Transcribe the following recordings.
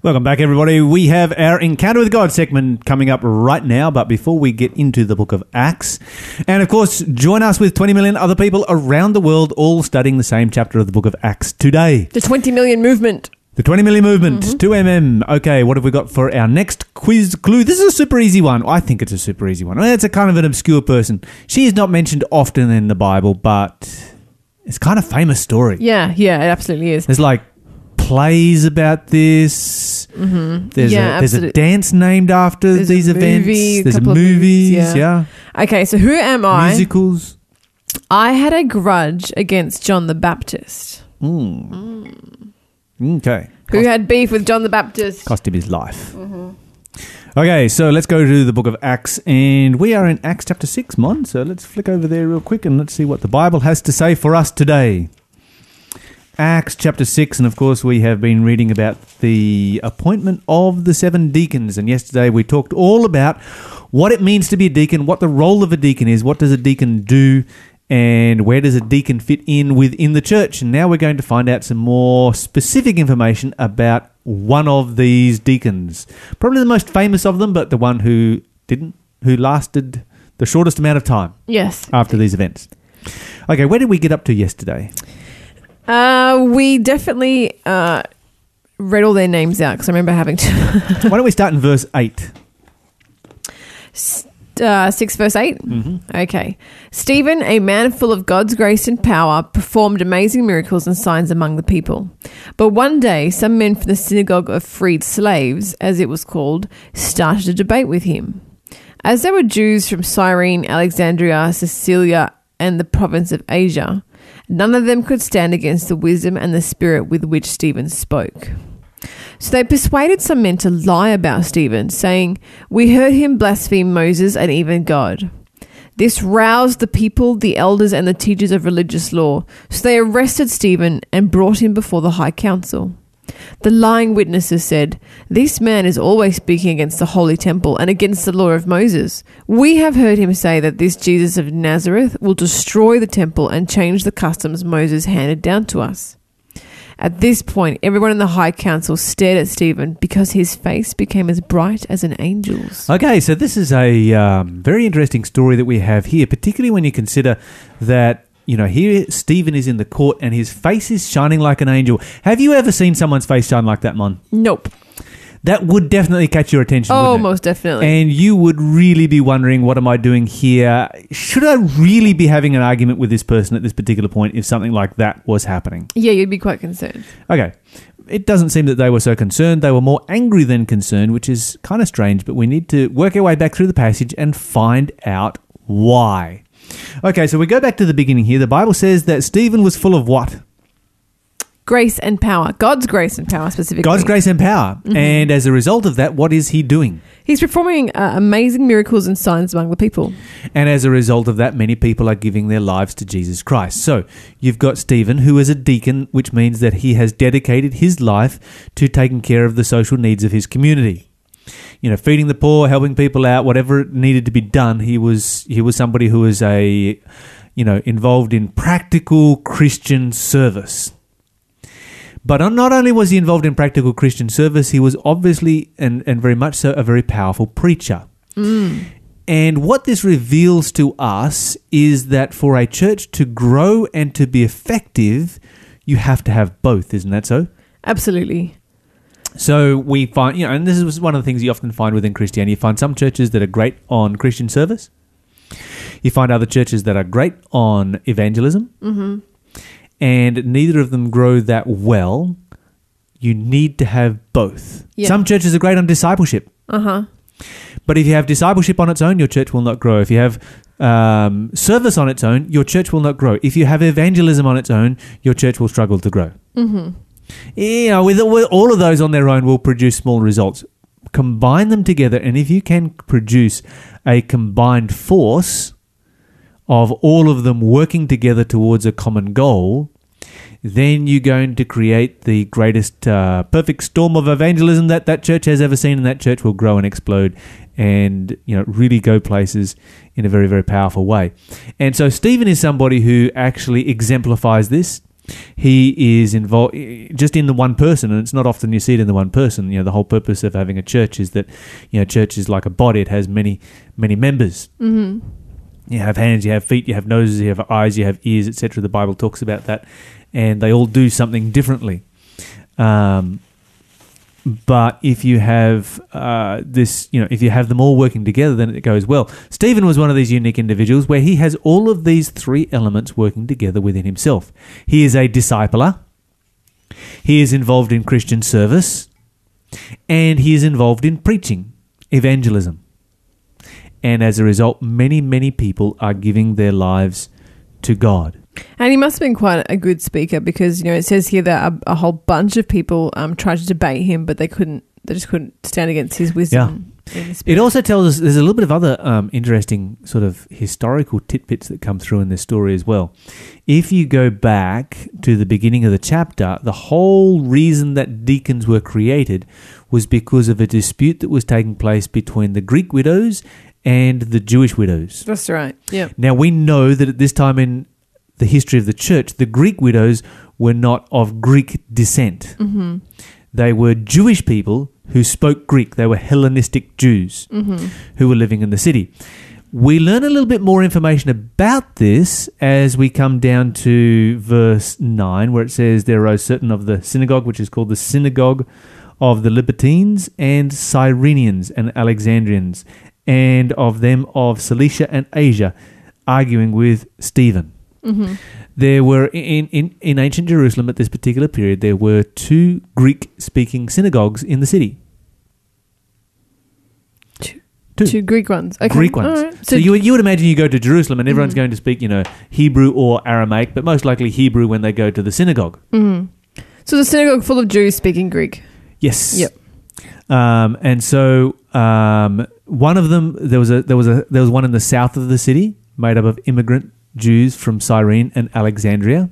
Welcome back, everybody. We have our Encounter with God segment coming up right now. But before we get into the book of Acts, and of course, join us with 20 million other people around the world, all studying the same chapter of the book of Acts today. The 20 million movement. The 20 million movement, mm-hmm. 2MM. Okay, what have we got for our next quiz clue? This is a super easy one. I think it's a super easy one. It's a kind of an obscure person. She is not mentioned often in the Bible, but it's kind of famous story. Yeah, yeah, it absolutely is. There's like plays about this. Mm-hmm. There's, Yeah, a, there's a dance named after There's these movie, events. a There's movies, movies, yeah. yeah. Okay, so who am I? Musicals. I had a grudge against John the Baptist. Hmm. Mm. Okay. Who had beef with John the Baptist? Cost him his life. Mm-hmm. Okay, so let's go to the book of Acts, and we are in Acts chapter 6, Mon. So let's flick over there real quick and let's see what the Bible has to say for us today. Acts chapter 6, and of course, we have been reading about the appointment of the seven deacons. And yesterday we talked all about what it means to be a deacon, what the role of a deacon is, what does a deacon do, and where does a deacon fit in within the church. And now we're going to find out some more specific information about one of these deacons. Probably the most famous of them, but the one who didn't, who lasted the shortest amount of time Yes. after these events. Okay, where did we get up to yesterday? Uh, we definitely uh, read all their names out because I remember having to. Why don't we start in verse 8? uh, 6 verse 8? Mm-hmm. Okay. Stephen, a man full of God's grace and power, performed amazing miracles and signs among the people. But one day, some men from the synagogue of freed slaves, as it was called, started a debate with him. As there were Jews from Cyrene, Alexandria, Cilicia, and the province of Asia, none of them could stand against the wisdom and the spirit with which Stephen spoke. So they persuaded some men to lie about Stephen, saying, We heard him blaspheme Moses and even God. This roused the people, the elders, and the teachers of religious law. So they arrested Stephen and brought him before the high council. The lying witnesses said, This man is always speaking against the holy temple and against the law of Moses. We have heard him say that this Jesus of Nazareth will destroy the temple and change the customs Moses handed down to us. At this point, everyone in the high council stared at Stephen because his face became as bright as an angel's. Okay, so this is a um, very interesting story that we have here, particularly when you consider that. You know, here Stephen is in the court and his face is shining like an angel. Have you ever seen someone's face shine like that, Mon? Nope. That would definitely catch your attention. Oh, it? most definitely. And you would really be wondering, what am I doing here? Should I really be having an argument with this person at this particular point if something like that was happening? yeah, you'd be quite concerned. Okay. It doesn't seem that they were so concerned. They were more angry than concerned, which is kind of strange, but we need to work our way back through the passage and find out why. Okay, so we go back to the beginning here. The Bible says that Stephen was full of what? Grace and power. God's grace and power specifically. God's grace and power. And as a result of that, what is he doing? He's performing uh, amazing miracles and signs among the people. And as a result of that, many people are giving their lives to Jesus Christ. So you've got Stephen, who is a deacon, which means that he has dedicated his life to taking care of the social needs of his community. You know, feeding the poor, helping people out, whatever needed to be done. He was he was somebody who was a you know involved in practical Christian service. But not only was he involved in practical Christian service, he was obviously and, and very much so a very powerful preacher. Mm. And what this reveals to us is that for a church to grow and to be effective, you have to have both, isn't that so? Absolutely. So we find, you know, and this is one of the things you often find within Christianity. You find some churches that are great on Christian service. You find other churches that are great on evangelism. Mm-hmm. And neither of them grow that well. You need to have both. Yeah. Some churches are great on discipleship. Uh huh. But if you have discipleship on its own, your church will not grow. If you have um, service on its own, your church will not grow. If you have evangelism on its own, your church will struggle to grow. Mm-hmm. You know, with, with all of those on their own will produce small results. Combine them together, and if you can produce a combined force of all of them working together towards a common goal, then you're going to create the greatest uh, perfect storm of evangelism that that church has ever seen, and that church will grow and explode, and you know really go places in a very very powerful way. And so Stephen is somebody who actually exemplifies this. He is involved just in the one person, and it's not often you see it in the one person. You know, the whole purpose of having a church is that you know, church is like a body; it has many, many members. hmm You have hands, you have feet, you have noses, you have eyes, you have ears, etc. The Bible talks about that, and they all do something differently. Um, but if you have uh, this, you know, if you have them all working together, then it goes well. Stephen was one of these unique individuals where he has all of these three elements working together within himself. He is a discipler, he is involved in Christian service, and he is involved in preaching, evangelism. And as a result, many, many people are giving their lives to God. And he must have been quite a good speaker because you know it says here that a, a whole bunch of people um, tried to debate him, but they couldn't. They just couldn't stand against his wisdom. the It also tells us there's a little bit of other um, interesting sort of historical tidbits that come through in this story as well. If you go back to the beginning of the chapter, the whole reason that deacons were created was because of a dispute that was taking place between the Greek widows and the Jewish widows. That's right. Yeah. Now we know that at this time in the history of the church, the Greek widows were not of Greek descent. Mm-hmm. They were Jewish people who spoke Greek. They were Hellenistic Jews Mm-hmm. who were living in the city. We learn a little bit more information about this as we come down to verse 9, where it says, There arose certain of the synagogue, which is called the synagogue of the Libertines and Cyrenians and Alexandrians, and of them of Cilicia and Asia, arguing with Stephen. Mm-hmm. There were in, in, in ancient Jerusalem at this particular period, there were two Greek speaking synagogues in the city. Two. Two. Greek ones. Okay. Greek ones. Right. So, you, you would imagine you go to Jerusalem and everyone's Mhm. going to speak, you know, Hebrew or Aramaic, but most likely Hebrew when they go to the synagogue. Mhm. So the synagogue full of Jews speaking Greek. Yes. Yep. Um, and so um, one of them there was a there was a there was one in the south of the city made up of immigrant Jews from Cyrene and Alexandria,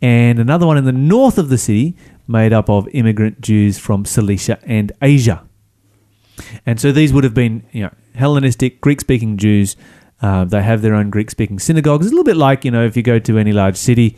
and another one in the north of the city made up of immigrant Jews from Cilicia and Asia. And so these would have been you know Hellenistic Greek speaking Jews. Uh, they have their own Greek speaking synagogues. It's a little bit like you know if you go to any large city.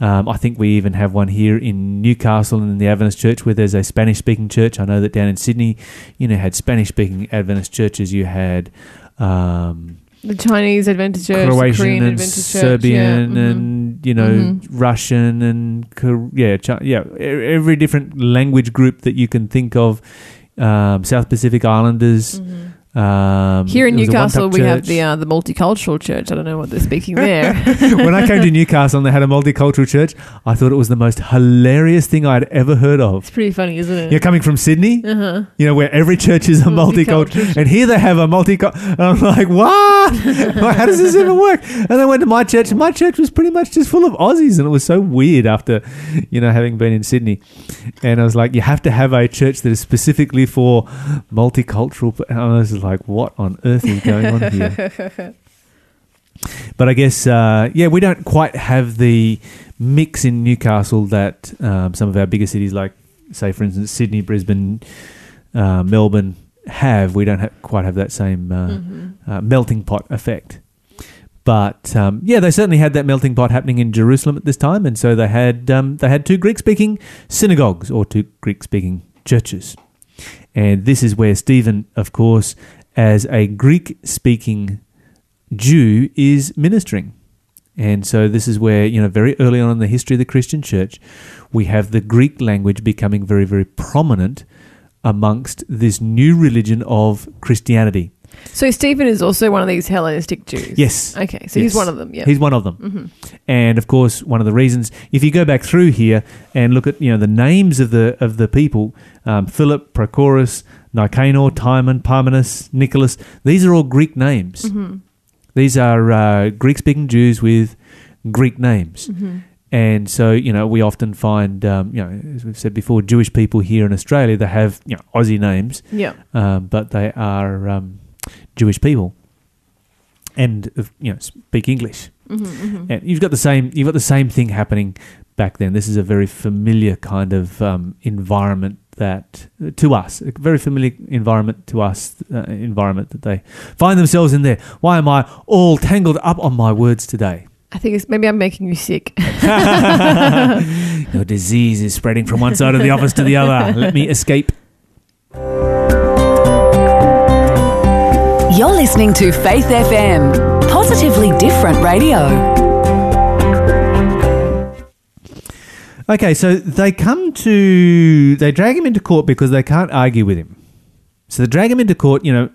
Um, I think we even have one here in Newcastle in the Adventist Church where there's a Spanish speaking church. I know that down in Sydney, you know, had Spanish speaking Adventist churches. You had um, The Chinese Adventist Church, Croatian Korean and Adventist Serbian yeah. mhm. and you know Mhm. Russian and yeah, Chi- yeah, every different language group that you can think of. Um, South Pacific Islanders. Mhm. Um, Here in there was a Newcastle, we have the uh, the multicultural church. I don't know what they're speaking there. when I came to Newcastle and they had a multicultural church, I thought it was the most hilarious thing I'd ever heard of. it's pretty funny, isn't it? You're coming from Sydney, Uh huh. you know, where every church is a multicultural, Multicultural. and here they have a multicultural. I'm like, what? How does this even work? And I went to my church, and my church was pretty much just full of Aussies, and it was so weird after, you know, having been in Sydney. And I was like, you have to have a church that is specifically for multicultural. And I was like, what on earth is going on here? But I guess, uh, yeah, we don't quite have the mix in Newcastle that um, some of our bigger cities, like, say, for instance, Sydney, Brisbane, uh, Melbourne, have. We don't have, quite have that same uh, Mhm. uh, melting pot effect. But um, yeah, they certainly had that melting pot happening in Jerusalem at this time, and so they had um, they had two Greek-speaking synagogues or two Greek-speaking churches, and this is where Stephen, of course, as a Greek-speaking Jew, is ministering. And so this is where, you know, very early on in the history of the Christian church, we have the Greek language becoming very, very prominent amongst this new religion of Christianity. So Stephen is also one of these Hellenistic Jews. Yes. Okay, so he's one of them. Yeah. He's one of them. hmm And of course, one of the reasons, if you go back through here and look at you know the names of the of the people, um, Philip, Prochorus, Nicanor, Timon, Parmenas, Nicholas, these are all Greek names. hmm These are uh, Greek-speaking Jews with Greek names. hmm And so, you know, we often find, um, you know, as we've said before, Jewish people here in Australia, they have, you know, Aussie names, Yeah. um, but they are um, Jewish people and, you know, speak English. hmm hmm And you've got the same, you've got the same thing happening back then. This is a very familiar kind of um, environment that, to us, a very familiar environment to us, uh, environment that they find themselves in there. Why am I all tangled up on my words today? I think it's maybe I'm making you sick. Your disease is spreading from one side of the office to the other. Let me escape. You're listening to Faith FM, positively different radio. Okay, so they come to they drag him into court because they can't argue with him. So they drag him into court. You know,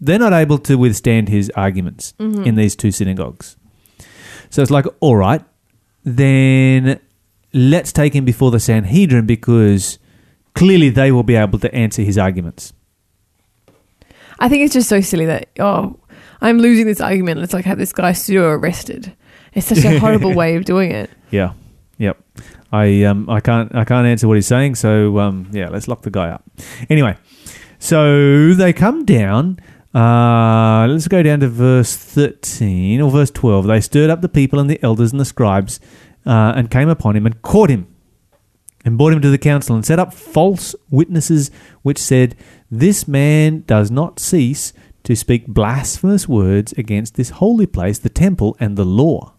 they're not able to withstand his arguments mm-hmm. in these two synagogues. So it's like, all right, then let's take him before the Sanhedrin because clearly they will be able to answer his arguments. I think it's just so silly that oh, I'm losing this argument. Let's like have this guy pseudo arrested. It's such a horrible way of doing it. Yeah. Yep. I um I can't I can't answer what he's saying, so um yeah, let's lock the guy up. Anyway, so they come down. Uh, let's go down to verse thirteen or verse twelve. They stirred up the people and the elders and the scribes, uh, and came upon him and caught him, and brought him to the council and set up false witnesses, which said, "This man does not cease to speak blasphemous words against this holy place, the temple, and the law."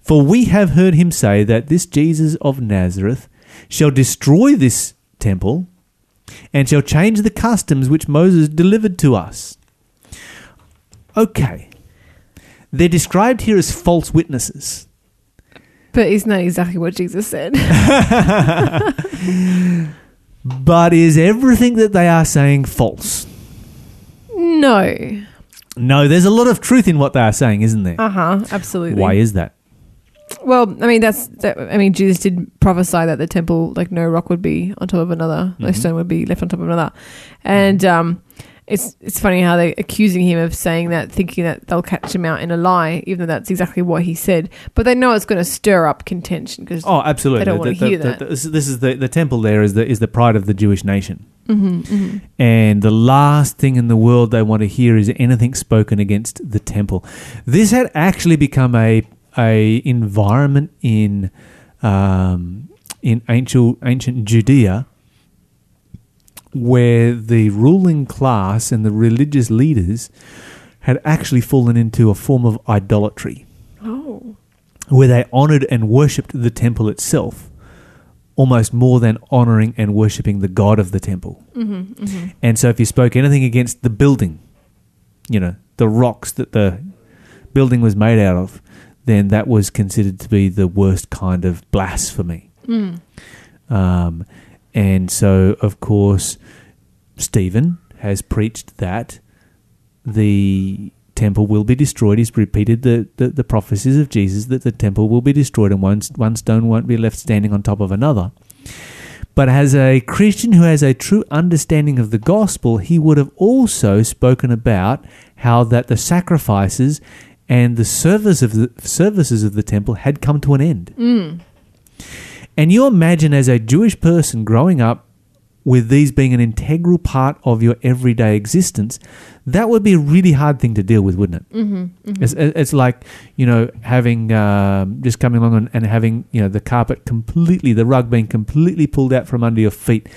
For we have heard him say that this Jesus of Nazareth shall destroy this temple and shall change the customs which Moses delivered to us. Okay. They're described here as false witnesses. But isn't that exactly what Jesus said? But is everything that they are saying false? no. No, there's a lot of truth in what they are saying, isn't there? Uh huh. Absolutely. Why is that? Well, I mean, that's. That, I mean, Jesus did prophesy that the temple, like, no rock would be on top of another, no Mhm. stone would be left on top of another, and um, it's it's funny how they're accusing him of saying that, thinking that they'll catch him out in a lie, even though that's exactly what he said. But they know it's going to stir up contention because. Oh, absolutely. They don't The- wanna hear the- that. the- this is- the, the temple there is the, is the pride of the Jewish nation. Mhm, mhm. and the last thing in the world they want to hear is anything spoken against the temple. This had actually become a a environment in um, in ancient ancient Judea where the ruling class and the religious leaders had actually fallen into a form of idolatry Oh. where they honored and worshipped the temple itself almost more than honoring and worshipping the god of the temple. Mhm, mhm. And so if you spoke anything against the building, you know, the rocks that the building was made out of, then that was considered to be the worst kind of blasphemy. Mm. Um, and so, of course, Stephen has preached that the temple will be destroyed. He's repeated the, the, the prophecies of Jesus that the temple will be destroyed and one, one stone won't be left standing on top of another. But as a Christian who has a true understanding of the gospel, he would have also spoken about how that the sacrifices and the service of the services of the temple had come to an end. Mm. And you imagine as a Jewish person growing up with these being an integral part of your everyday existence, that would be a really hard thing to deal with, wouldn't it? Mm-hmm, It's, it's like, you know, having, um, just coming along and, and having, you know, the carpet completely, the rug being completely pulled out from under your feet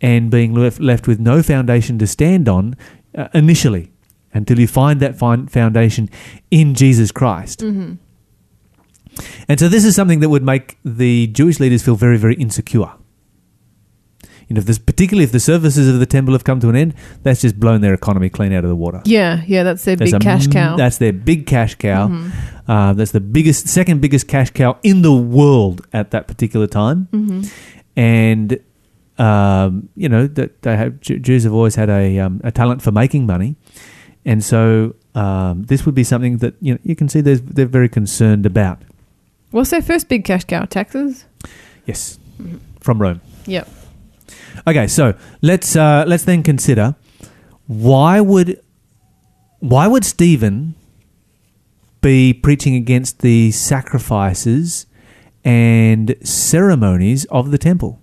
and being left, left with no foundation to stand on uh, initially until you find that foundation in Jesus Christ. mm-hmm. And so this is something that would make the Jewish leaders feel very, very insecure. You know, if this, particularly if the services of the temple have come to an end, that's just blown their economy clean out of the water. Yeah, yeah, that's their That's big a cash cow. That's their big cash cow. Mhm. Uh, that's the biggest, second biggest cash cow in the world at that particular time. Mhm. And um, you know that they have Jews have always had a um, a talent for making money, and so um, this would be something that you know you can see they're they're very concerned about. What's their first big cash cow? Taxes. Yes, from Rome. Yep. Okay, so let's uh, let's then consider why would why would Stephen be preaching against the sacrifices and ceremonies of the temple,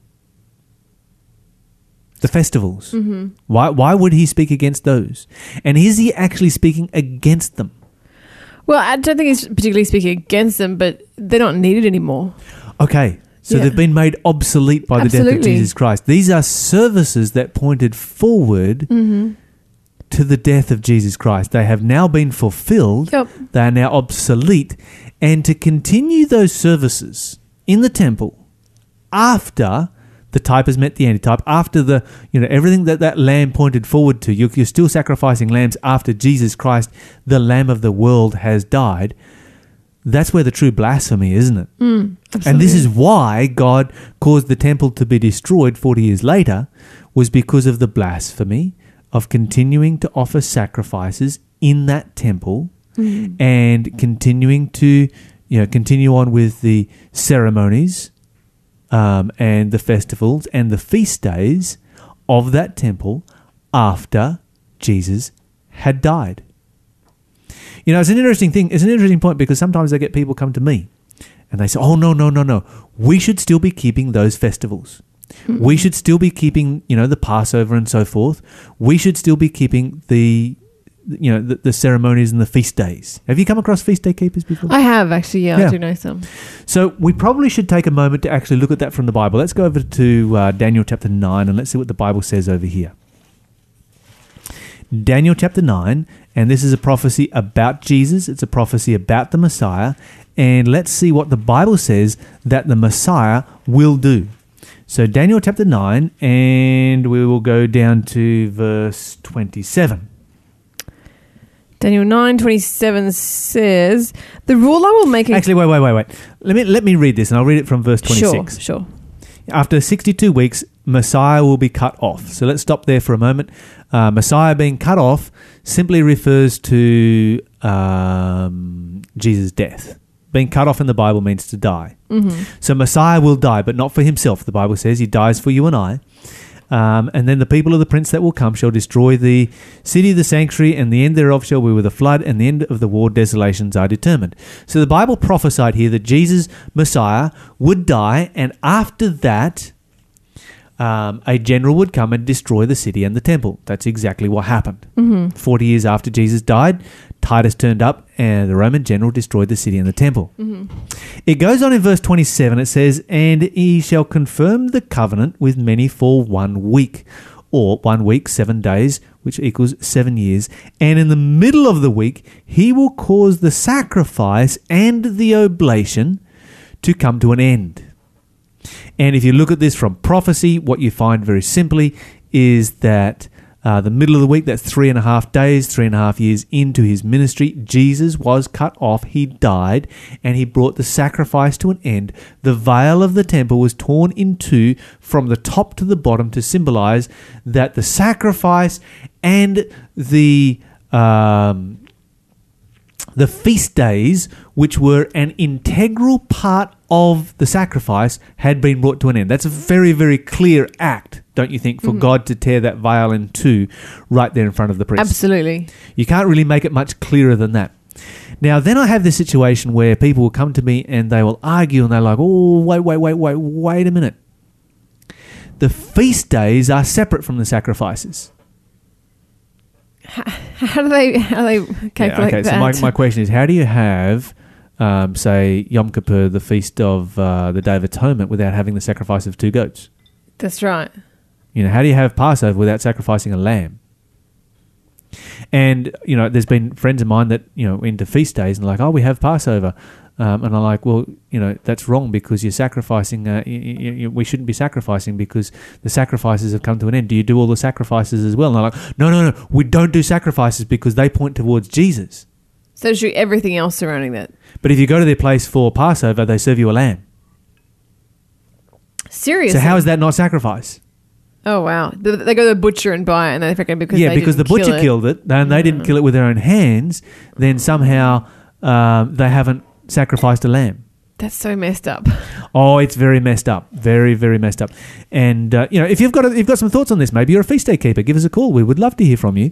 the festivals? Mm-hmm. Why why would he speak against those? And is he actually speaking against them? Well, I don't think he's particularly speaking against them, but they're not needed anymore. Okay. So Yeah. they've been made obsolete by the death of Jesus Christ. These are services that pointed forward Mm-hmm. to the death of Jesus Christ. They have now been fulfilled. Yep. They are now obsolete. And to continue those services in the temple after the type has met the antitype, after the, you know, everything that that lamb pointed forward to, you're, you're still sacrificing lambs after Jesus Christ, the Lamb of the world, has died. That's where the true blasphemy, is, isn't it? Mm, and this is why God caused the temple to be destroyed 40 years later, was because of the blasphemy of continuing to offer sacrifices in that temple mm. and continuing to, you know, continue on with the ceremonies um, and the festivals and the feast days of that temple after Jesus had died. You know, it's an interesting thing. It's an interesting point because sometimes I get people come to me and they say, "Oh no, no, no, no! We should still be keeping those festivals. We should still be keeping, you know, the Passover and so forth. We should still be keeping the, you know, the, the ceremonies and the feast days. Have you come across feast day keepers before? I have actually. Yeah, Yeah. I do know some. So we probably should take a moment to actually look at that from the Bible. Let's go over to uh, Daniel chapter 9 and let's see what the Bible says over here. Daniel chapter 9, and this is a prophecy about Jesus, it's a prophecy about the Messiah, and let's see what the Bible says that the Messiah will do. So, Daniel chapter 9, and we will go down to verse 27. Daniel nine twenty seven says, "The ruler will make a Actually, wait, wait, wait, wait. Let me, let me read this, and I'll read it from verse 26. sure, sure. After 62 weeks, Messiah will be cut off. So let's stop there for a moment. Uh, Messiah being cut off simply refers to um, Jesus' death. Being cut off in the Bible means to die. So Messiah will die, but not for himself. The Bible says he dies for you and I. Um, and then the people of the prince that will come shall destroy the city, of the sanctuary, and the end thereof shall be with a flood, and the end of the war desolations are determined. So the Bible prophesied here that Jesus, Messiah, would die, and after that, um, a general would come and destroy the city and the temple. That's exactly what happened. Mm-hmm. 40 years after Jesus died, Titus turned up and the Roman general destroyed the city and the temple. Mm-hmm. It goes on in verse 27, it says, And he shall confirm the covenant with many for one week, or one week, seven days, which equals seven years. And in the middle of the week, he will cause the sacrifice and the oblation to come to an end. And if you look at this from prophecy, what you find very simply is that uh, the middle of the week, that's three and a half days, three and a half years into his ministry, Jesus was cut off. He died and he brought the sacrifice to an end. The veil of the temple was torn in two from the top to the bottom to symbolize that the sacrifice and the. Um, the feast days, which were an integral part of the sacrifice, had been brought to an end. That's a very, very clear act, don't you think, for mm. God to tear that veil in two right there in front of the priest? Absolutely. You can't really make it much clearer than that. Now, then I have this situation where people will come to me and they will argue and they're like, oh, wait, wait, wait, wait, wait a minute. The feast days are separate from the sacrifices. How do they how do they calculate okay, that? so my, my question is how do you have, um, say, Yom Kippur, the feast of uh, the Day of Atonement, without having the sacrifice of two goats? That's right. You know, how do you have Passover without sacrificing a lamb? And you know, there's been friends of mine that you know into feast days and like, oh, we have Passover, um, and I'm like, well, you know, that's wrong because you're sacrificing. Uh, y y y we shouldn't be sacrificing because the sacrifices have come to an end. Do you do all the sacrifices as well? And I'm like, no, no, no, we don't do sacrifices because they point towards Jesus. So shoot everything else surrounding that. But if you go to their place for Passover, they serve you a lamb. Seriously. So how is that not sacrifice? Oh wow. They they go to the butcher and buy it, and they reckon because yeah, because the kill butcher it. killed it, and they didn't kill it with their own hands. Then somehow um, they haven't sacrificed a lamb. That's so messed up. Oh, it's very messed up, very very messed up. And uh, you know, if you've got a, you've got some thoughts on this, maybe you're a feast day keeper. Give us a call. We would love to hear from you,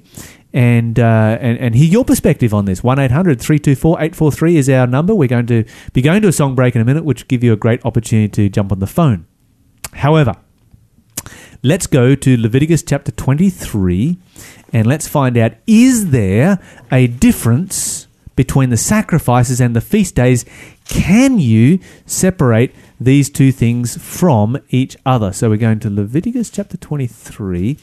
and uh, and and hear your perspective on this. One 324 843 is our number. We're going to be going to a song break in a minute, which will give you a great opportunity to jump on the phone. However, let's go to Leviticus chapter 23 and let's find out is there a difference between the sacrifices and the feast days, can you separate these two things from each other? So we're going to Leviticus chapter 23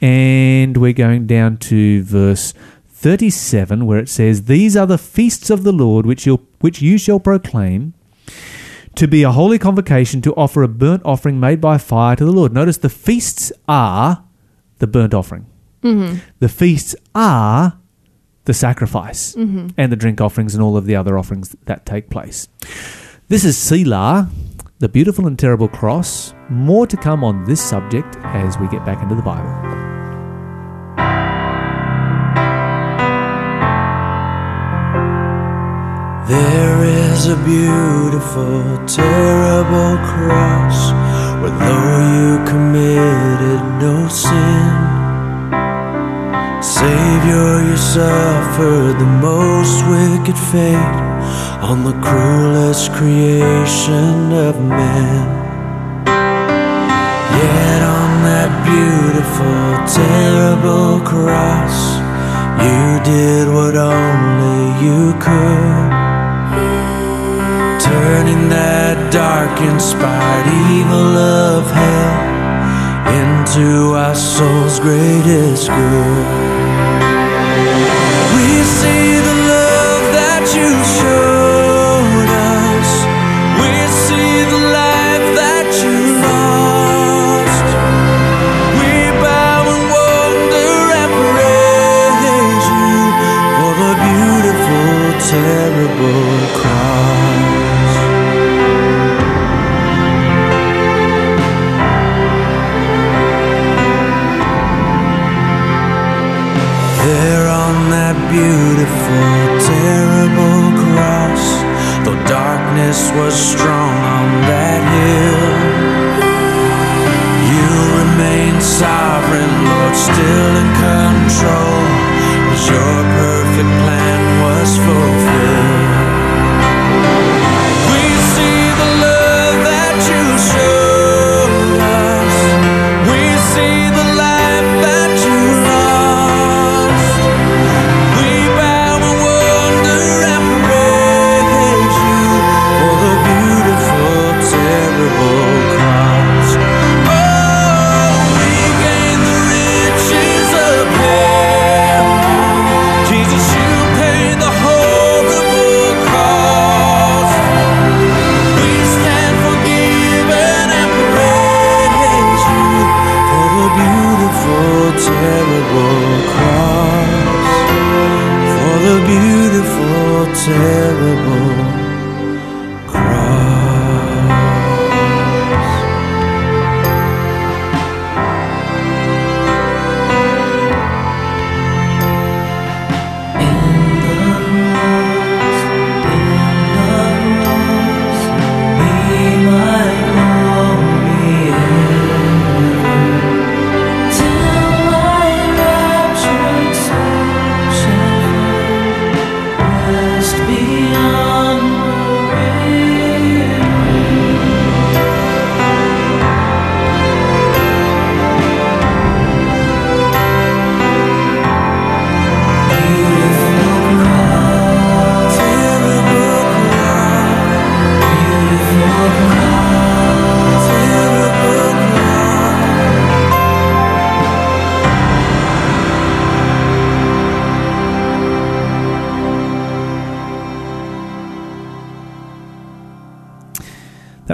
and we're going down to verse 37 where it says, These are the feasts of the Lord which, you which you shall proclaim to be a holy convocation to offer a burnt offering made by fire to the Lord. Notice the feasts are the burnt offering. Mm-hmm. The feasts are the sacrifice mm-hmm. and the drink offerings and all of the other offerings that take place. This is Selah, the beautiful and terrible cross. More to come on this subject as we get back into the Bible. There is a beautiful, terrible cross where though you committed no sin, Savior, you suffered the most wicked fate on the cruelest creation of man. Yet on that beautiful, terrible cross, you did what only you could turning that dark inspired evil of hell into our soul's greatest good. We see the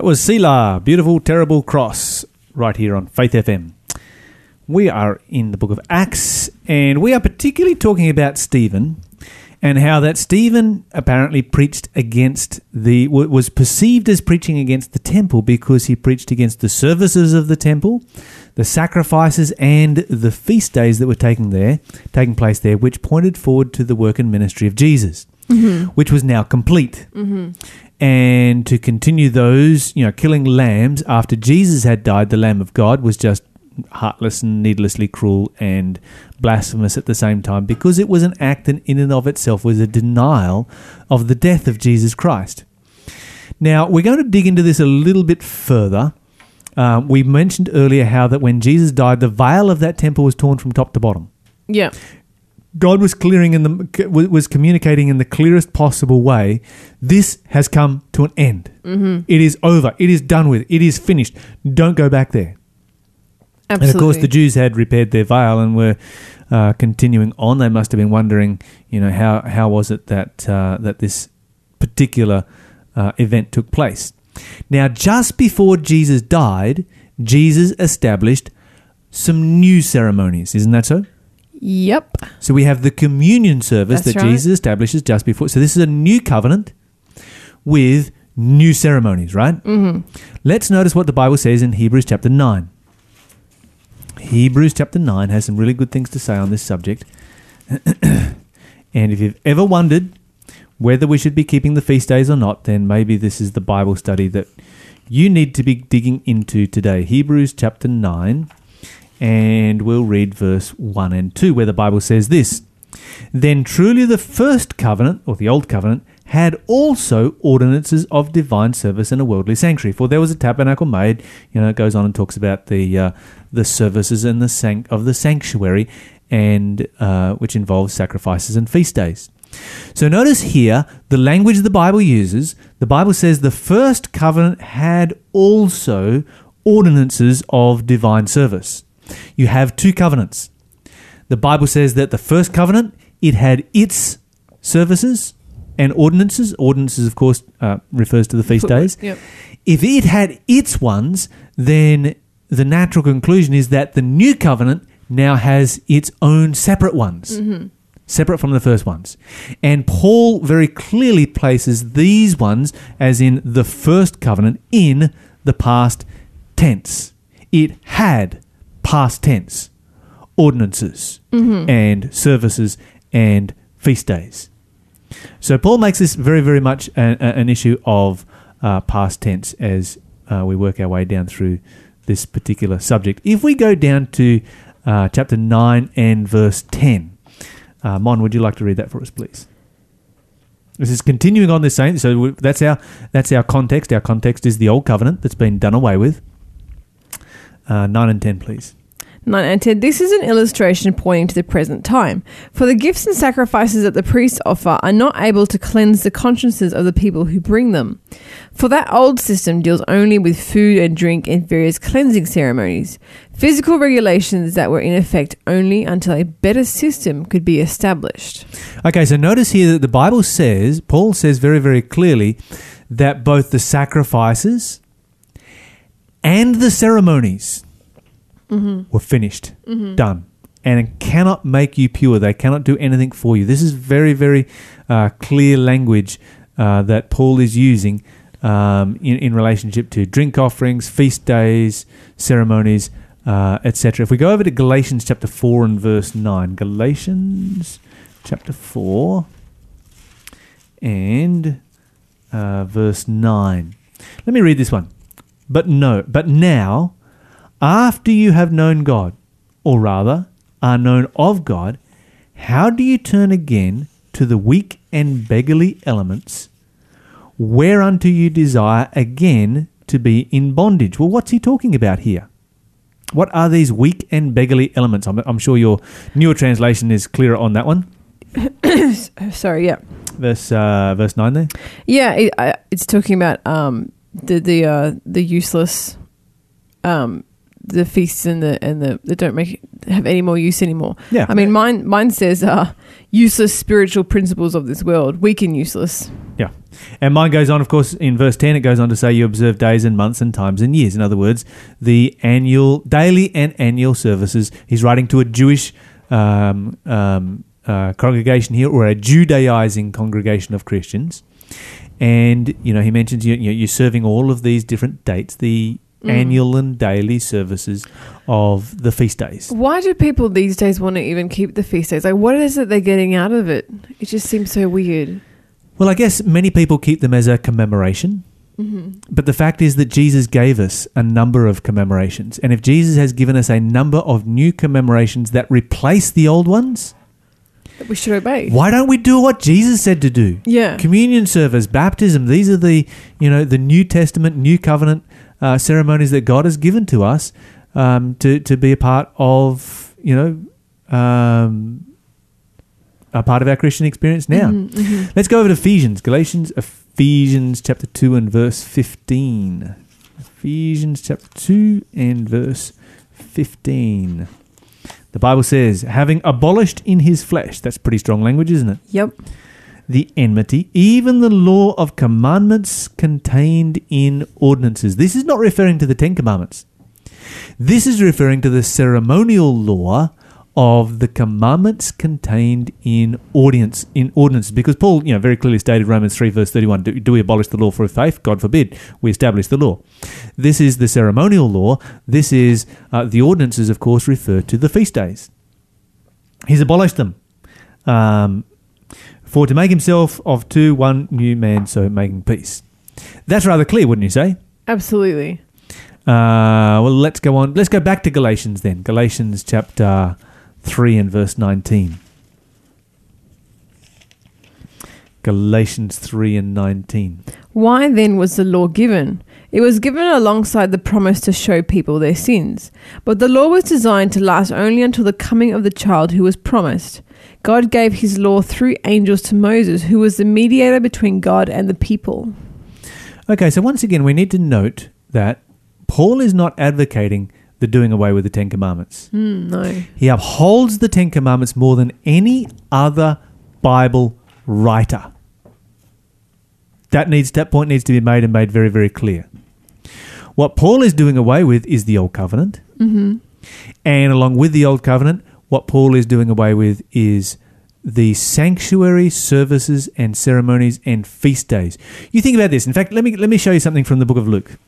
was Selah, beautiful, terrible cross, right here on Faith FM. We are in the book of Acts, and we are particularly talking about Stephen and how that Stephen apparently preached against the was perceived as preaching against the temple because he preached against the services of the temple, the sacrifices, and the feast days that were taking there, taking place there, which pointed forward to the work and ministry of Jesus, mm-hmm. which was now complete mm-hmm. And to continue those, you know, killing lambs after Jesus had died, the Lamb of God was just heartless and needlessly cruel and blasphemous at the same time because it was an act that in and of itself was a denial of the death of Jesus Christ. Now, we're going to dig into this a little bit further. Um, we mentioned earlier how that when Jesus died, the veil of that temple was torn from top to bottom Yeah. God was clearing in the was communicating in the clearest possible way. This has come to an end. Mm-hmm. It is over. It is done with. It is finished. Don't go back there. Absolutely. And of course, the Jews had repaired their veil and were uh, continuing on. They must have been wondering, you know, how how was it that uh, that this particular uh, event took place? Now, just before Jesus died, Jesus established some new ceremonies. Isn't that so? Yep. So we have the communion service That's that right. Jesus establishes just before. So this is a new covenant with new ceremonies, right? Mm-hmm. Let's notice what the Bible says in Hebrews chapter 9. Hebrews chapter 9 has some really good things to say on this subject. and if you've ever wondered whether we should be keeping the feast days or not, then maybe this is the Bible study that you need to be digging into today. Hebrews chapter 9, and we'll read verse 1 and 2, where the Bible says this Then truly the first covenant, or the old covenant, had also ordinances of divine service and a worldly sanctuary. For there was a tabernacle made, you know, it goes on and talks about the uh, the services and the sanct- of the sanctuary, and uh, which involves sacrifices and feast days. So notice here the language the Bible uses. The Bible says the first covenant had also ordinances of divine service. You have two covenants. The Bible says that the first covenant it had its services and ordinances. Ordinances, of course, uh, refers to the feast days. Yep. If it had its ones, then the natural conclusion is that the new covenant now has its own separate ones, separate from the first ones. And Paul very clearly places these ones, as in the first covenant, in the past tense. It had past tense ordinances and services and feast days. So Paul makes this very, very much a, a- an issue of uh, past tense as uh, we work our way down through this particular subject. If we go down to uh, chapter 9 and verse 10, uh, Mon, would you like to read that for us, please? This is continuing on this saying. So that's our that's our context. Our context is the old covenant that's been done away with. Uh, nine and ten, please. 9 and 10. This is an illustration pointing to the present time. For the gifts and sacrifices that the priests offer are not able to cleanse the consciences of the people who bring them. For that old system deals only with food and drink and various cleansing ceremonies, physical regulations that were in effect only until a better system could be established. Okay, so notice here that the Bible says, Paul says very, very clearly that both the sacrifices and the ceremonies were finished, done, and cannot make you pure. They cannot do anything for you. This is very, very uh, clear language uh, that Paul is using um, in, in relationship to drink offerings, feast days, ceremonies, uh, etc. If we go over to Galatians chapter 4 and verse 9, Galatians chapter 4 and uh, verse 9. Let me read this one. But no, but now, after you have known God, or rather, are known of God, how do you turn again to the weak and beggarly elements, whereunto you desire again to be in bondage? Well, what's he talking about here? What are these weak and beggarly elements? I'm, I'm sure your newer translation is clearer on that one. Sorry, yeah. Verse uh, verse nine there. Yeah, it, I, it's talking about um, the the uh, the useless, um, the feasts and the and the that don't make have any more use anymore. Yeah. I mean, mine mine says uh, useless spiritual principles of this world, weak and useless. Yeah. And mine goes on, of course, in verse 10, it goes on to say you observe days and months and times and years. In other words, the annual, daily and annual services. He's writing to a Jewish um, um, uh, congregation here or a Judaizing congregation of Christians. And, you know, he mentions you, you know, you're serving all of these different dates, the mm. annual and daily services of the feast days. Why do people these days want to even keep the feast days? Like, what is it they're getting out of it? It just seems so weird. Well, I guess many people keep them as a commemoration. Mm-hmm. But the fact is that Jesus gave us a number of commemorations. And if Jesus has given us a number of new commemorations that replace the old ones, That we should obey. why don't we do what Jesus said to do? Yeah. Communion service, baptism, these are the, you know, the New Testament, New Covenant uh, ceremonies that God has given to us um, to, to be a part of, you know, um, a part of our Christian experience now. Mm-hmm, Let's go over to Ephesians, Galatians, Ephesians chapter 2 and verse 15. Ephesians chapter 2 and verse 15. The Bible says, having abolished in his flesh, that's pretty strong language, isn't it? Yep. The enmity, even the law of commandments contained in ordinances. This is not referring to the Ten Commandments. This is referring to the ceremonial law of the commandments contained in audience in ordinances because paul you know very clearly stated romans 3 verse 31 do, do we abolish the law for faith? God forbid. We establish the law. This is the ceremonial law. This is uh, the ordinances of course refer to the feast days. He's abolished them. Um, for to make himself of two one new man so making peace. That's rather clear wouldn't you say? Absolutely. uh, well, let's go on. Let's go back to Galatians then. Galatians chapter 3 and verse 19. Galatians 3 and 19. Why then was the law given? It was given alongside the promise to show people their sins. But the law was designed to last only until the coming of the child who was promised. God gave his law through angels to Moses, who was the mediator between God and the people. Okay, so once again, we need to note that Paul is not advocating the doing away with the Ten Commandments. Hmm, no. He upholds the Ten Commandments more than any other Bible writer. That needs that point needs to be made and made very, very clear. What Paul is doing away with is the old covenant, Mm-hmm. and along with the old covenant, what Paul is doing away with is the sanctuary services and ceremonies and feast days. You think about this. In fact, let me let me show you something from the book of Luke.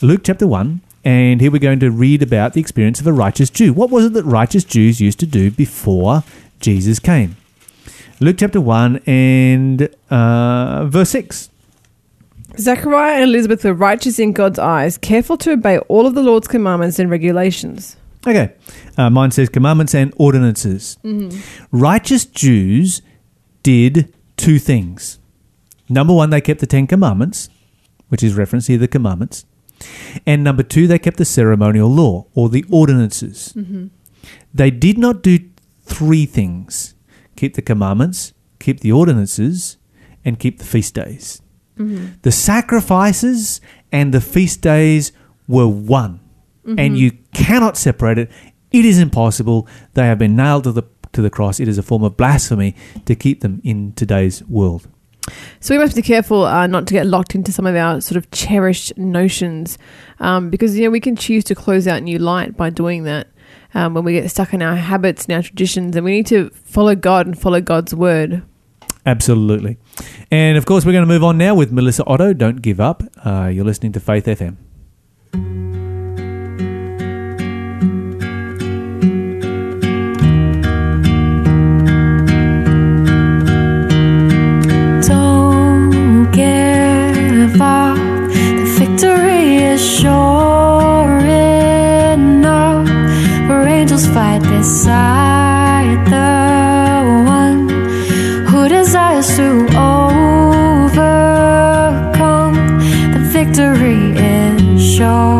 Luke chapter 1, and here we're going to read about the experience of a righteous Jew. What was it that righteous Jews used to do before Jesus came? Luke chapter 1 and uh, verse 6. Zechariah and Elizabeth were righteous in God's eyes, careful to obey all of the Lord's commandments and regulations. Okay, uh, mine says commandments and ordinances. Righteous Jews did two things. Number one, they kept the Ten Commandments, which is referenced here, the commandments. And number two, they kept the ceremonial law or the ordinances. Mm-hmm. They did not do three things keep the commandments, keep the ordinances, and keep the feast days. Mm-hmm. The sacrifices and the feast days were one, and mm-hmm. you cannot separate it. It is impossible. They have been nailed to the to the cross. It is a form of blasphemy to keep them in today's world. So we must be careful uh, not to get locked into some of our sort of cherished notions, um, because you know we can choose to close out new light by doing that. Um, when we get stuck in our habits and our traditions, and we need to follow God and follow God's word. Absolutely. And of course, we're going to move on now with Melissa Otto. Don't give up. Uh, you're listening to Faith FM. Beside the one who desires to overcome. The victory is sure.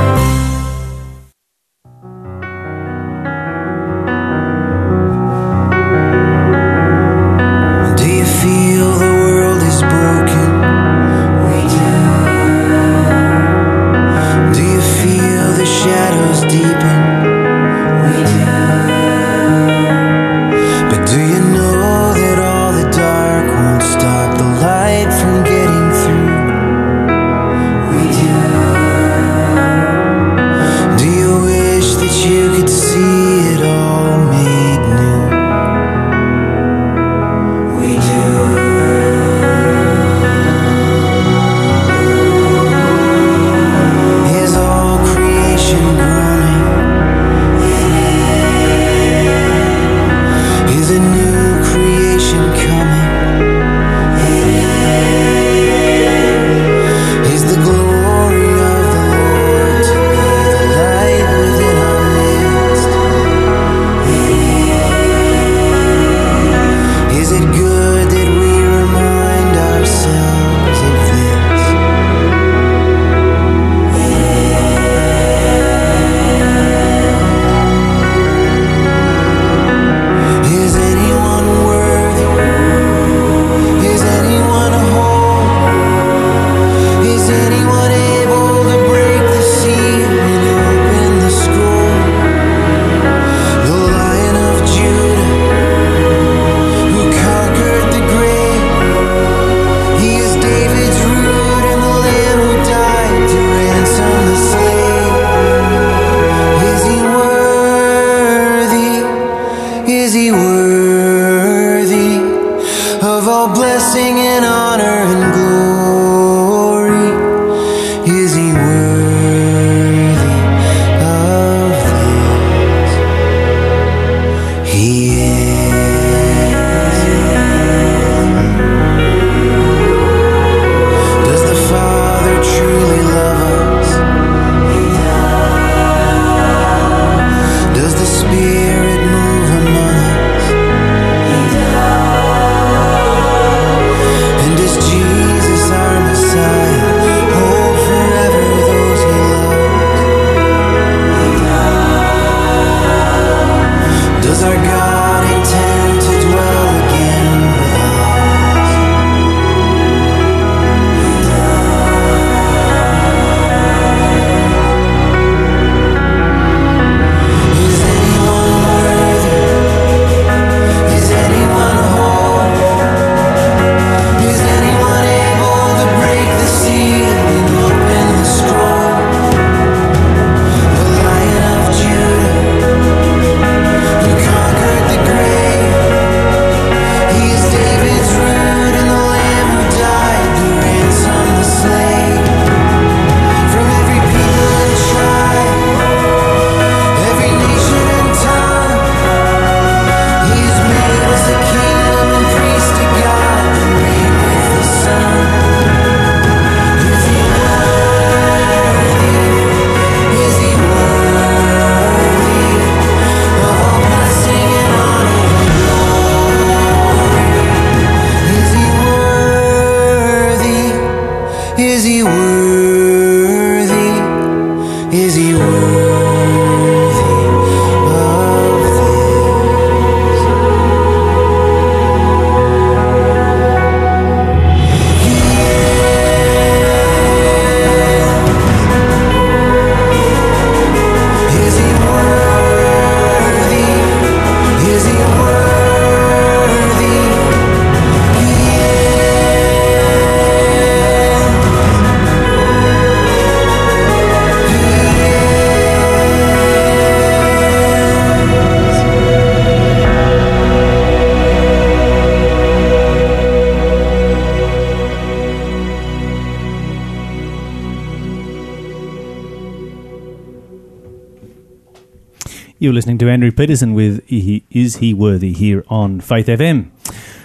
You're listening to Andrew Peterson with Is He Worthy here on Faith FM.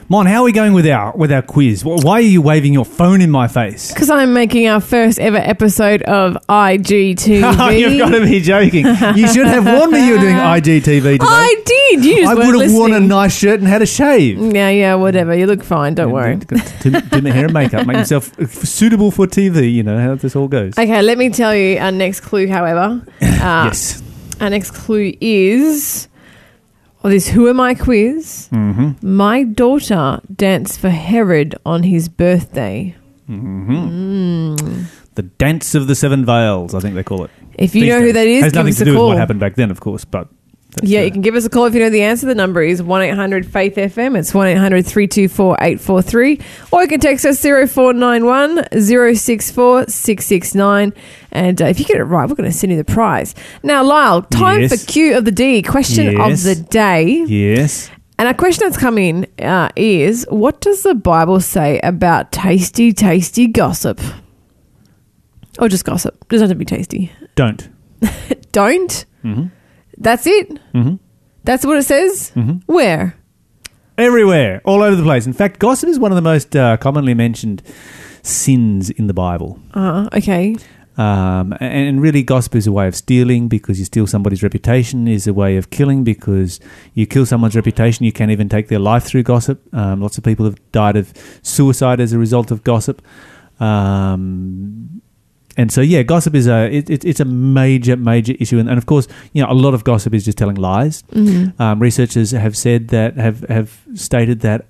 Mon, how are we going with our with our quiz? Why are you waving your phone in my face? Because I'm making our first ever episode of IGTV. Oh, you've got to be joking. You should have warned me you were doing IGTV today. I did. You just I would have worn a nice shirt and had a shave. Yeah, yeah, whatever. You look fine. Don't worry. Do, my hair and makeup. Make yourself suitable for TV. You know how this all goes. Okay, let me tell you our next clue, however. Uh, yes. Our next clue is. Well, this Who Am I quiz. Mm-hmm. My daughter danced for Herod on his birthday. The Dance of the Seven Veils, I think they call it. If you These know who days. that is, has nothing to do with what happened back then, of course. But that's, Yeah, you can give us a call if you know the answer. The number is 1 800 Faith FM. It's 1 800 324 843. Or you can text us 0491 064 669. And uh, if you get it right, we're going to send you the prize. Now, Lyle, time Yes. for Q of the D, question Yes. of the day. yes. And a question that's come in uh, is what does the Bible say about tasty, tasty gossip? Or just gossip. Doesn't have to be tasty. Don't. Don't? Mhm. That's it? Mhm. That's what it says? Mhm. Where? Everywhere, all over the place. In fact, gossip is one of the most uh, commonly mentioned sins in the Bible. Uh, okay. Um, and, and really, gossip is a way of stealing because you steal somebody's reputation, is a way of killing because you kill someone's reputation. You can't even take their life through gossip. Um, lots of people have died of suicide as a result of gossip. Um, and so, yeah, gossip is a it, it, it's a major major issue, and, and of course, you know, a lot of gossip is just telling lies. Mm-hmm. Um, researchers have said that have have stated that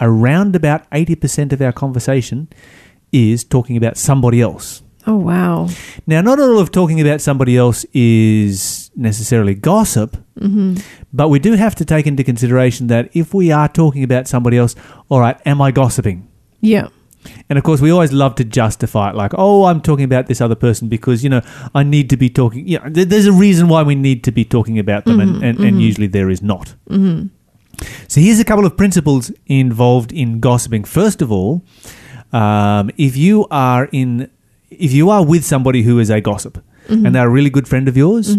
around about eighty percent of our conversation is talking about somebody else. Oh, wow. Now, not all of talking about somebody else is necessarily gossip, Mm-hmm. but we do have to take into consideration that if we are talking about somebody else, all right, am I gossiping? Yeah. And of course, we always love to justify it, like, "Oh, I'm talking about this other person because you know I need to be talking." Yeah, you know, there's a reason why we need to be talking about them, and, and, and usually there is not. Mm-hmm. So here's a couple of principles involved in gossiping. First of all, um, if you are in, if you are with somebody who is a gossip Mm-hmm. and they're a really good friend of yours,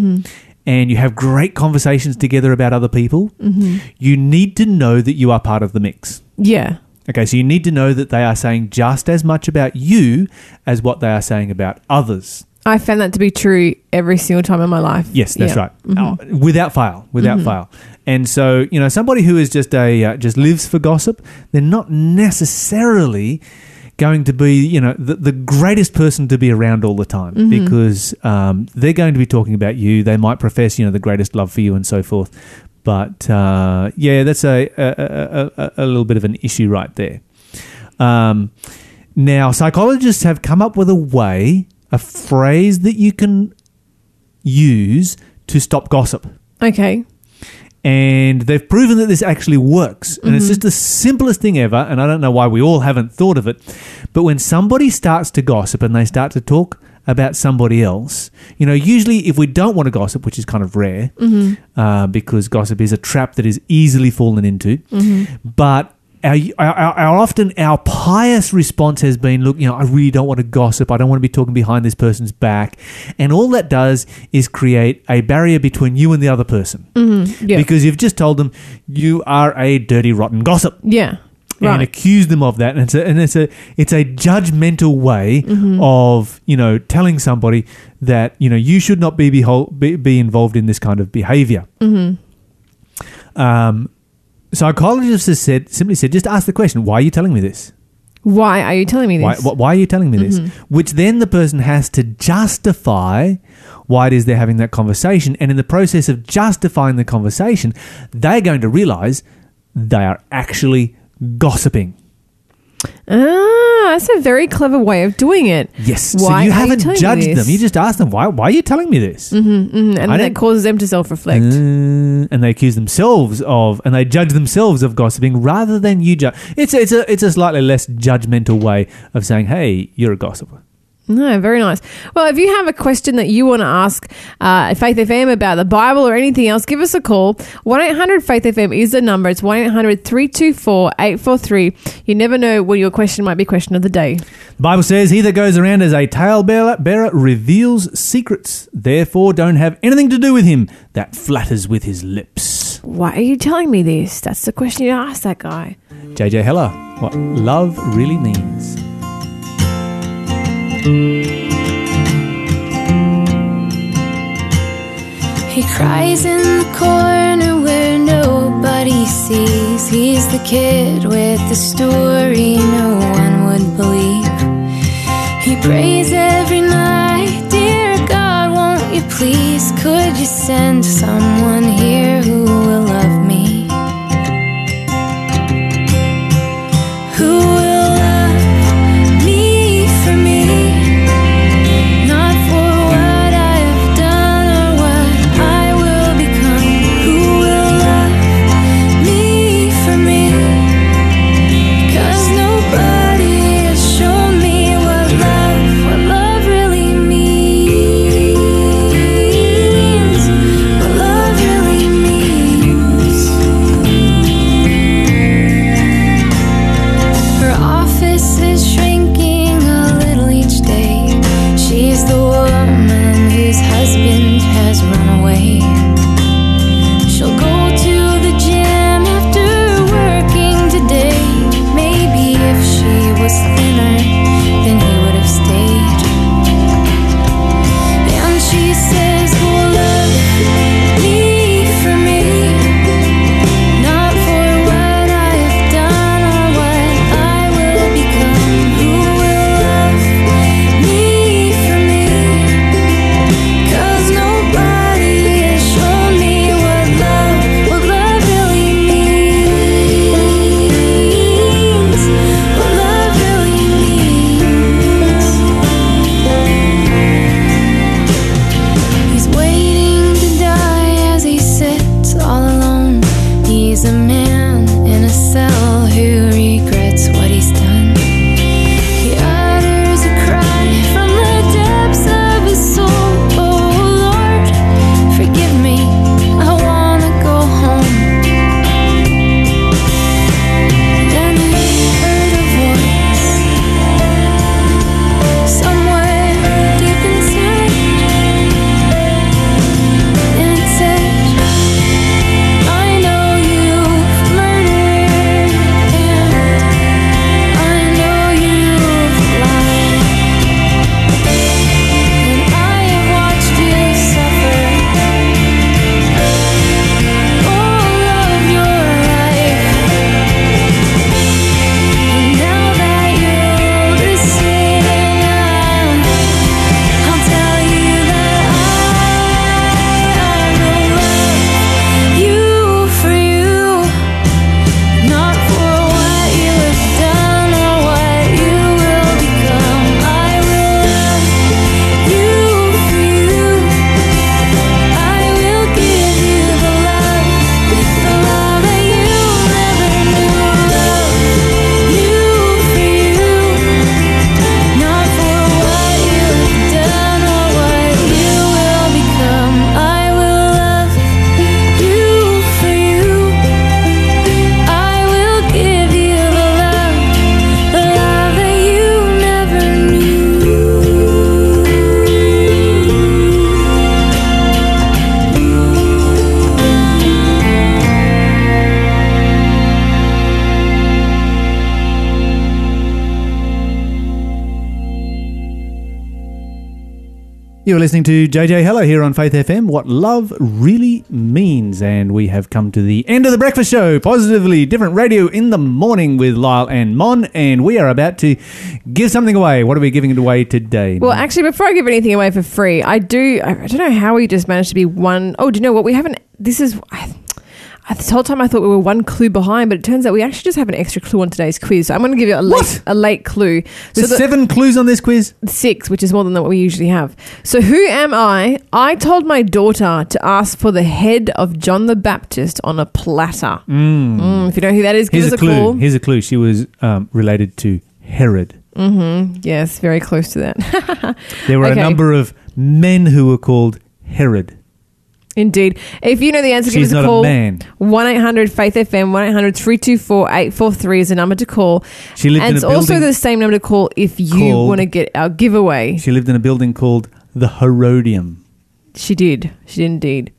and you have great conversations together about other people, Mm-hmm. you need to know that you are part of the mix. Yeah. Okay, so you need to know that they are saying just as much about you as what they are saying about others. I found that to be true every single time in my life. Yes, that's Yeah. Mm-hmm. right. Oh, without fail, without fail. And so, you know, somebody who is just a uh, just lives for gossip, they're not necessarily going to be, you know, the, the greatest person to be around all the time Mm-hmm. because um, they're going to be talking about you. They might profess, you know, the greatest love for you and so forth. But uh, yeah, that's a a, a, a a little bit of an issue right there. Um, now, psychologists have come up with a way, a phrase that you can use to stop gossip. Okay. And they've proven that this actually works. And it's just the simplest thing ever. And I don't know why we all haven't thought of it. But when somebody starts to gossip and they start to talk about somebody else, you know, usually if we don't want to gossip, which is kind of rare, mm-hmm. uh, because gossip is a trap that is easily fallen into, mm-hmm. but our, our, our often our pious response has been, look, you know, I really don't want to gossip. I don't want to be talking behind this person's back, and all that does is create a barrier between you and the other person mm-hmm. Yeah. because you've just told them you are a dirty, rotten gossip. yeah. And Right. accuse them of that, and it's a, and it's a it's a judgmental way Mm-hmm. of you know telling somebody that you know you should not be behol- be, be involved in this kind of behavior. Mm-hmm. Um, psychologists have said simply said just ask the question why are you telling me this Why are you telling me this? wh- why are you telling me this Mm-hmm. which then the person has to justify why it is they're having that conversation and in the process of justifying the conversation they're going to realize they are actually gossiping Ah, that's a very clever way of doing it. yes Why so you you haven't me judged them you just ask them why, why are you telling me this Mm, and I that causes them to self reflect. Uh, and they accuse themselves of, and they judge themselves of gossiping rather than you judge. It's a, it's a it's a slightly less judgmental way of saying, "Hey, you're a gossiper." No, very nice. Well, if you have a question that you want to ask uh, Faith FM about the Bible or anything else, give us a call. 1 800 Faith FM is the number. It's 1 800 324 843. You never know when your question might be question of the day. The Bible says, He that goes around as a talebearer bearer reveals secrets. Therefore, don't have anything to do with him that flatters with his lips. Why are you telling me this? That's the question you asked that guy. JJ Heller, what love really means. He cries in the corner where nobody sees. He's the kid with the story no one would believe. He prays every night, Dear God, won't you please? Could you send someone here who will love You're listening to JJ Heller here on Faith FM, what love really means. And we have come to the end of the breakfast show, positively different radio in the morning with Lyle and Mon. And we are about to give something away. What are we giving it away today? Well, Mon? actually, before I give anything away for free, I do. I don't know how we just managed to be one oh do you know what? We haven't. This is. I- this whole time I thought we were one clue behind, but it turns out we actually just have an extra clue on today's quiz. So I'm going to give you a late, What? a late clue. So There's the- seven clues on this quiz. six, which is more than what we usually have. So, who am I? I told my daughter to ask for the head of John the Baptist on a platter. Mm, if you know who that is, give Here's us a clue. call. Here's a clue. She was um, related to Herod. Yes, very close to that. There were Okay. a number of men who were called Herod. Indeed. If you know the answer, give us a call. 1 800 Faith FM, 1 800 324 843 is the number to call. She lived and in it's a also the same number to call if you Called- want to get our giveaway. She lived in a building called the Herodium. She did. She did indeed.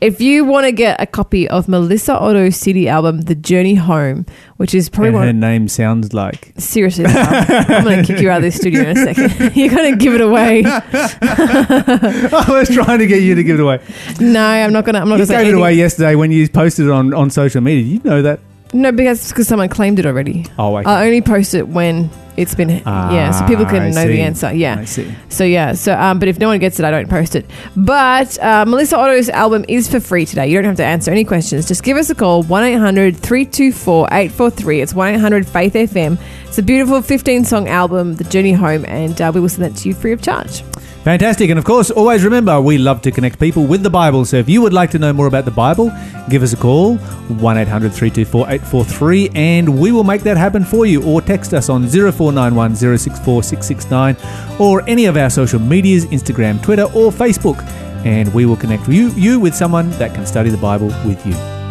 If you want to get a copy of Melissa Otto's CD album, The Journey Home, which is probably And one her name sounds like. Seriously, I'm, I'm going to kick you out of this studio in a second. You're going to give it away. I was trying to get you to give it away. No, I'm not going to. I'm not going to gave it away yesterday when you posted it on, on social media. You know that. No, because because someone claimed it already. Oh, okay. I only post it when it's been yeah, so people Ah, can I know see. the answer. Yeah. I see. So yeah, so um, but if no one gets it, I don't post it. But uh, Melissa Otto's album is for free today. You don't have to answer any questions. Just give us a call 1-800-324-843. It's 1-800 Faith FM. It's a beautiful 15 song album, The Journey Home, and uh, we will send that to you free of charge. Fantastic. And of course, always remember, we love to connect people with the Bible. So if you would like to know more about the Bible, give us a call, 1 800 324 843, and we will make that happen for you. Or text us on 0491 064 669 or any of our social medias Instagram, Twitter, or Facebook. And we will connect you, you with someone that can study the Bible with you.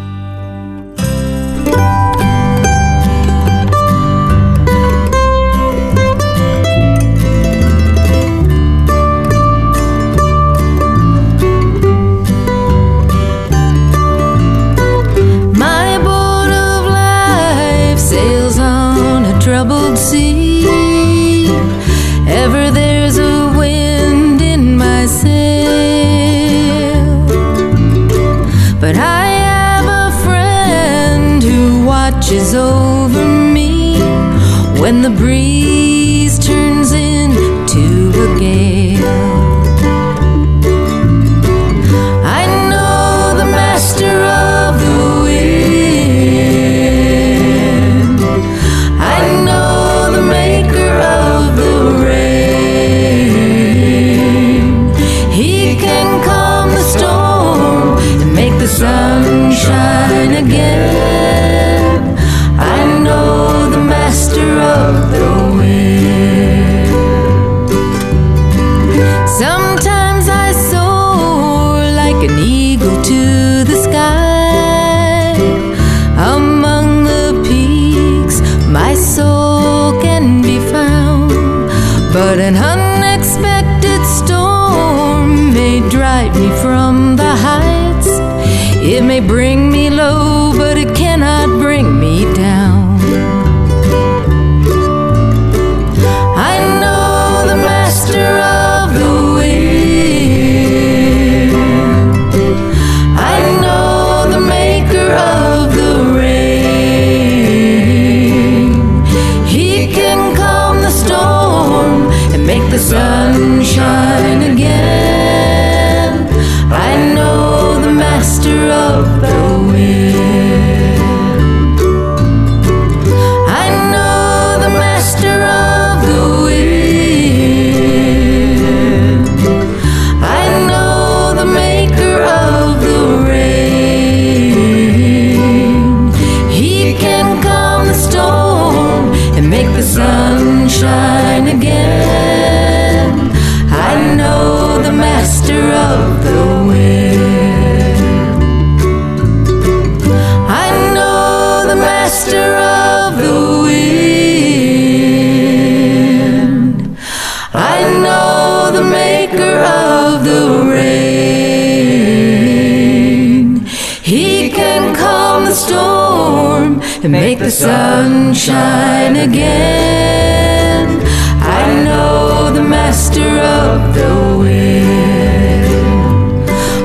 Make the sun shine again. I know the master of the wind.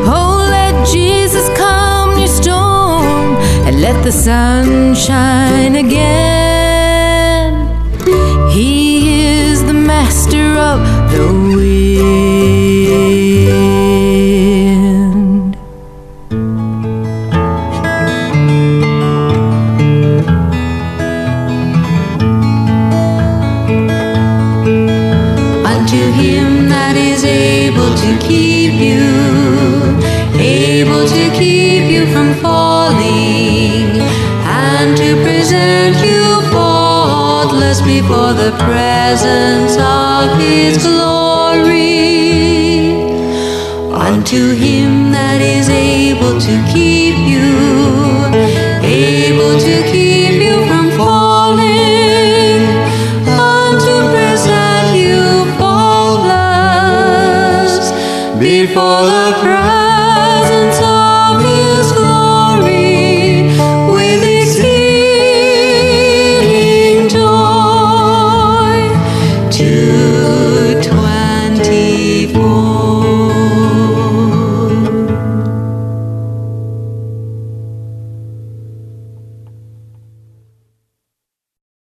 Oh, let Jesus calm your storm and let the sun shine again. He is the master of the wind. Presence of his glory. Unto him